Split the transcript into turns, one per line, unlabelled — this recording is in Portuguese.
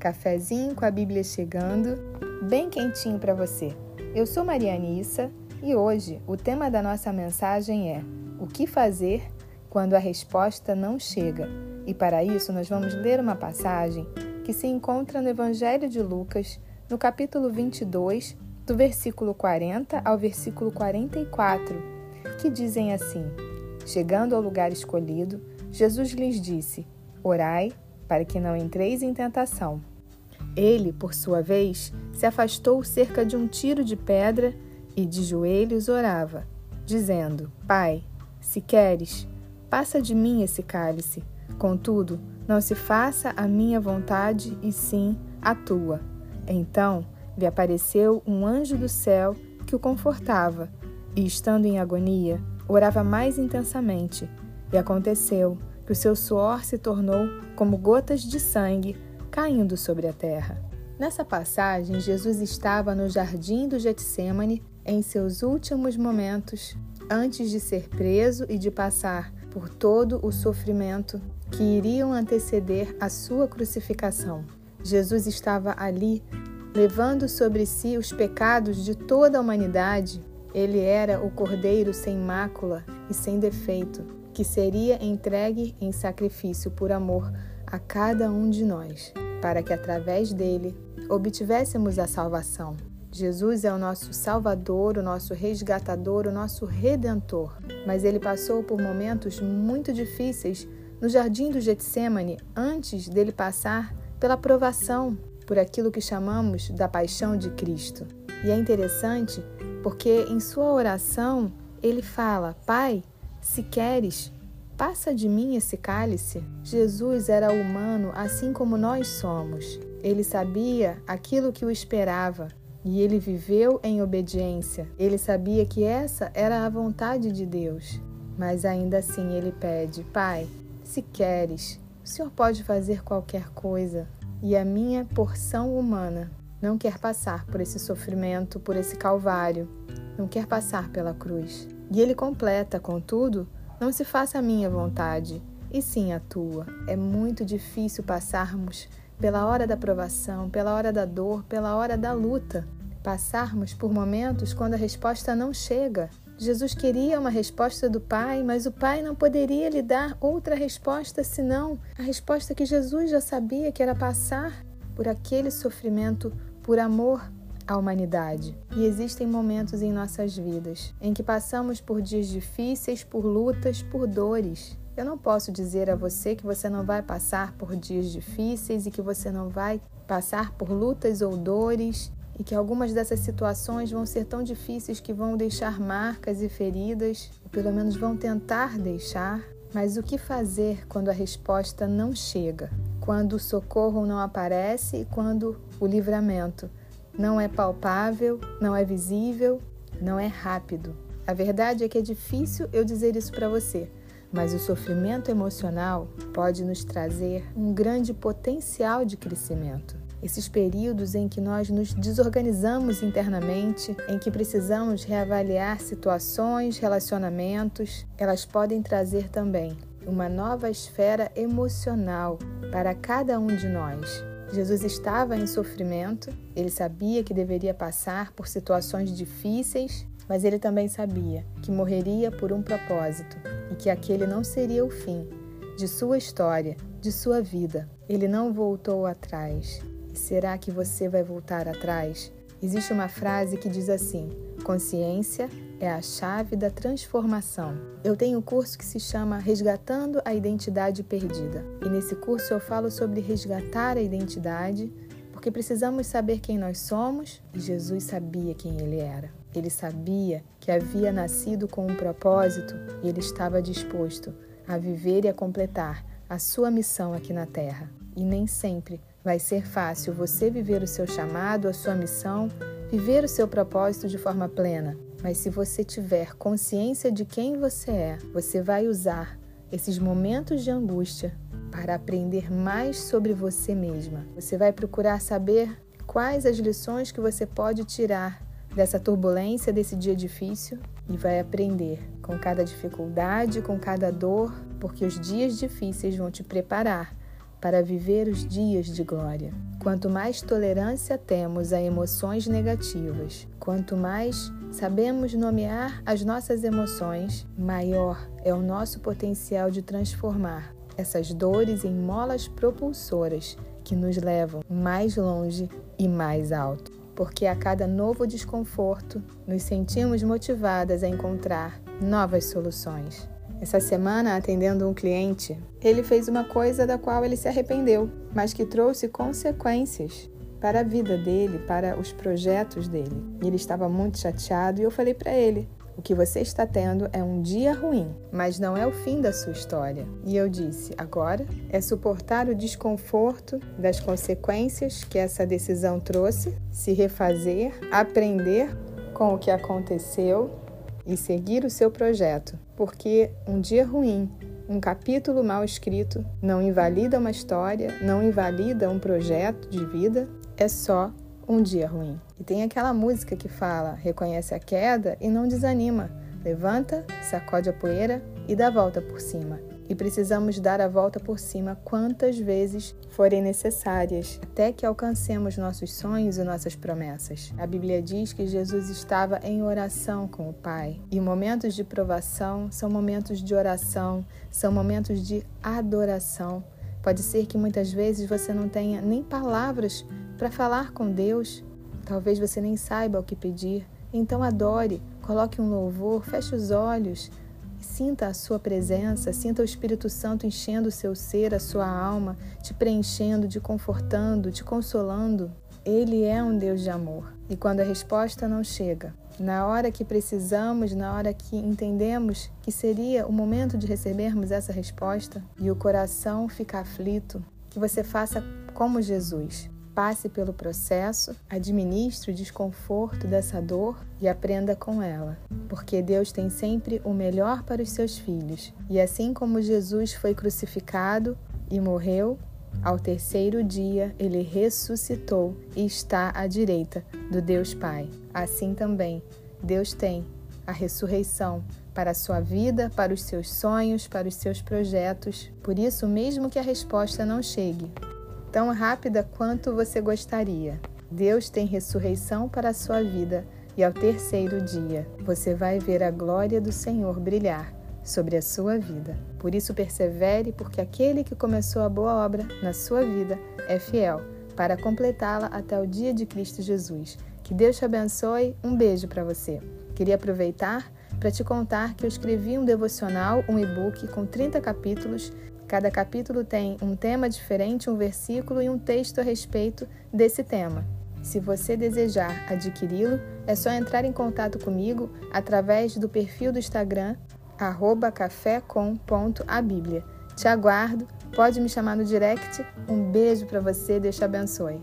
Cafezinho com a Bíblia chegando, bem quentinho para você. Eu sou Marianissa e hoje o tema da nossa mensagem é O que fazer quando a resposta não chega? E para isso nós vamos ler uma passagem que se encontra no Evangelho de Lucas, no capítulo 22, do versículo 40 ao versículo 44, que dizem assim: Chegando ao lugar escolhido, Jesus lhes disse: Orai para que não entreis em tentação. Ele, por sua vez, se afastou cerca de um tiro de pedra e de joelhos orava, dizendo: Pai, se queres, passa de mim esse cálice. Contudo, não se faça a minha vontade, e sim a tua. Então lhe apareceu um anjo do céu que o confortava, e, estando em agonia, orava mais intensamente. E aconteceu que o seu suor se tornou como gotas de sangue caindo sobre a terra. Nessa passagem, Jesus estava no jardim do Getsemane em seus últimos momentos, antes de ser preso e de passar por todo o sofrimento que iriam anteceder a sua crucificação. Jesus estava ali levando sobre si os pecados de toda a humanidade. Ele era o Cordeiro sem mácula e sem defeito, que seria entregue em sacrifício por amor a cada um de nós, para que através dele obtivéssemos a salvação. Jesus é o nosso Salvador, o nosso resgatador, o nosso redentor. Mas ele passou por momentos muito difíceis no jardim do Getsemane antes dele passar pela provação, por aquilo que chamamos da paixão de Cristo. E é interessante porque em sua oração ele fala: Pai, se queres, passa de mim esse cálice. Jesus era humano assim como nós somos. Ele sabia aquilo que o esperava e ele viveu em obediência. Ele sabia que essa era a vontade de Deus. Mas ainda assim ele pede: Pai, se queres, o Senhor pode fazer qualquer coisa. E a minha porção humana não quer passar por esse sofrimento, por esse calvário, não quer passar pela cruz. E ele completa, contudo, não se faça a minha vontade, e sim a tua. É muito difícil passarmos pela hora da provação, pela hora da dor, pela hora da luta. Passarmos por momentos quando a resposta não chega. Jesus queria uma resposta do Pai, mas o Pai não poderia lhe dar outra resposta senão a resposta que Jesus já sabia que era passar por aquele sofrimento por amor a humanidade. E existem momentos em nossas vidas em que passamos por dias difíceis, por lutas, por dores. Eu não posso dizer a você que você não vai passar por dias difíceis e que você não vai passar por lutas ou dores e que algumas dessas situações vão ser tão difíceis que vão deixar marcas e feridas, ou pelo menos vão tentar deixar. Mas o que fazer quando a resposta não chega? Quando o socorro não aparece e quando o livramento não é palpável, não é visível, não é rápido. A verdade é que é difícil eu dizer isso para você, mas o sofrimento emocional pode nos trazer um grande potencial de crescimento. Esses períodos em que nós nos desorganizamos internamente, em que precisamos reavaliar situações, relacionamentos, elas podem trazer também uma nova esfera emocional para cada um de nós. Jesus estava em sofrimento, ele sabia que deveria passar por situações difíceis, mas ele também sabia que morreria por um propósito e que aquele não seria o fim de sua história, de sua vida. Ele não voltou atrás. E será que você vai voltar atrás? Existe uma frase que diz assim: consciência é a chave da transformação. Eu tenho um curso que se chama Resgatando a Identidade Perdida. E nesse curso eu falo sobre resgatar a identidade, porque precisamos saber quem nós somos e Jesus sabia quem ele era. Ele sabia que havia nascido com um propósito e ele estava disposto a viver e a completar a sua missão aqui na Terra. E nem sempre vai ser fácil você viver o seu chamado, a sua missão, viver o seu propósito de forma plena. Mas se você tiver consciência de quem você é, você vai usar esses momentos de angústia para aprender mais sobre você mesma. Você vai procurar saber quais as lições que você pode tirar dessa turbulência, desse dia difícil e vai aprender com cada dificuldade, com cada dor, porque os dias difíceis vão te preparar para viver os dias de glória. Quanto mais tolerância temos a emoções negativas, quanto mais sabemos nomear as nossas emoções, maior é o nosso potencial de transformar essas dores em molas propulsoras que nos levam mais longe e mais alto. Porque a cada novo desconforto, nos sentimos motivadas a encontrar novas soluções. Essa semana, atendendo um cliente, ele fez uma coisa da qual ele se arrependeu, mas que trouxe consequências para a vida dele, para os projetos dele. Ele estava muito chateado e eu falei para ele: o que você está tendo é um dia ruim, mas não é o fim da sua história. E eu disse: agora é suportar o desconforto das consequências que essa decisão trouxe, se refazer, aprender com o que aconteceu e seguir o seu projeto, porque um dia ruim, um capítulo mal escrito, não invalida uma história, não invalida um projeto de vida, é só um dia ruim. E tem aquela música que fala: reconhece a queda e não desanima, levanta, sacode a poeira e dá volta por cima e precisamos dar a volta por cima quantas vezes forem necessárias, até que alcancemos nossos sonhos e nossas promessas. A Bíblia diz que Jesus estava em oração com o Pai, e momentos de provação são momentos de oração, são momentos de adoração. Pode ser que muitas vezes você não tenha nem palavras para falar com Deus, talvez você nem saiba o que pedir. Então adore, coloque um louvor, feche os olhos, Sinta a sua presença, sinta o Espírito Santo enchendo o seu ser, a sua alma, te preenchendo, te confortando, te consolando. Ele é um Deus de amor. E quando a resposta não chega, na hora que precisamos, na hora que entendemos que seria o momento de recebermos essa resposta e o coração fica aflito, que você faça como Jesus. Passe pelo processo, administre o desconforto dessa dor e aprenda com ela, porque Deus tem sempre o melhor para os seus filhos. E assim como Jesus foi crucificado e morreu, ao terceiro dia ele ressuscitou e está à direita do Deus Pai. Assim também, Deus tem a ressurreição para a sua vida, para os seus sonhos, para os seus projetos. Por isso, mesmo que a resposta não chegue, tão rápida quanto você gostaria. Deus tem ressurreição para a sua vida e ao terceiro dia você vai ver a glória do Senhor brilhar sobre a sua vida. Por isso, persevere, porque aquele que começou a boa obra na sua vida é fiel para completá-la até o dia de Cristo Jesus. Que Deus te abençoe. Um beijo para você. Queria aproveitar para te contar que eu escrevi um devocional, um e-book com 30 capítulos Cada capítulo tem um tema diferente, um versículo e um texto a respeito desse tema. Se você desejar adquiri-lo, é só entrar em contato comigo através do perfil do Instagram cafécom.abíblia. Te aguardo, pode me chamar no direct. Um beijo para você, Deus te abençoe.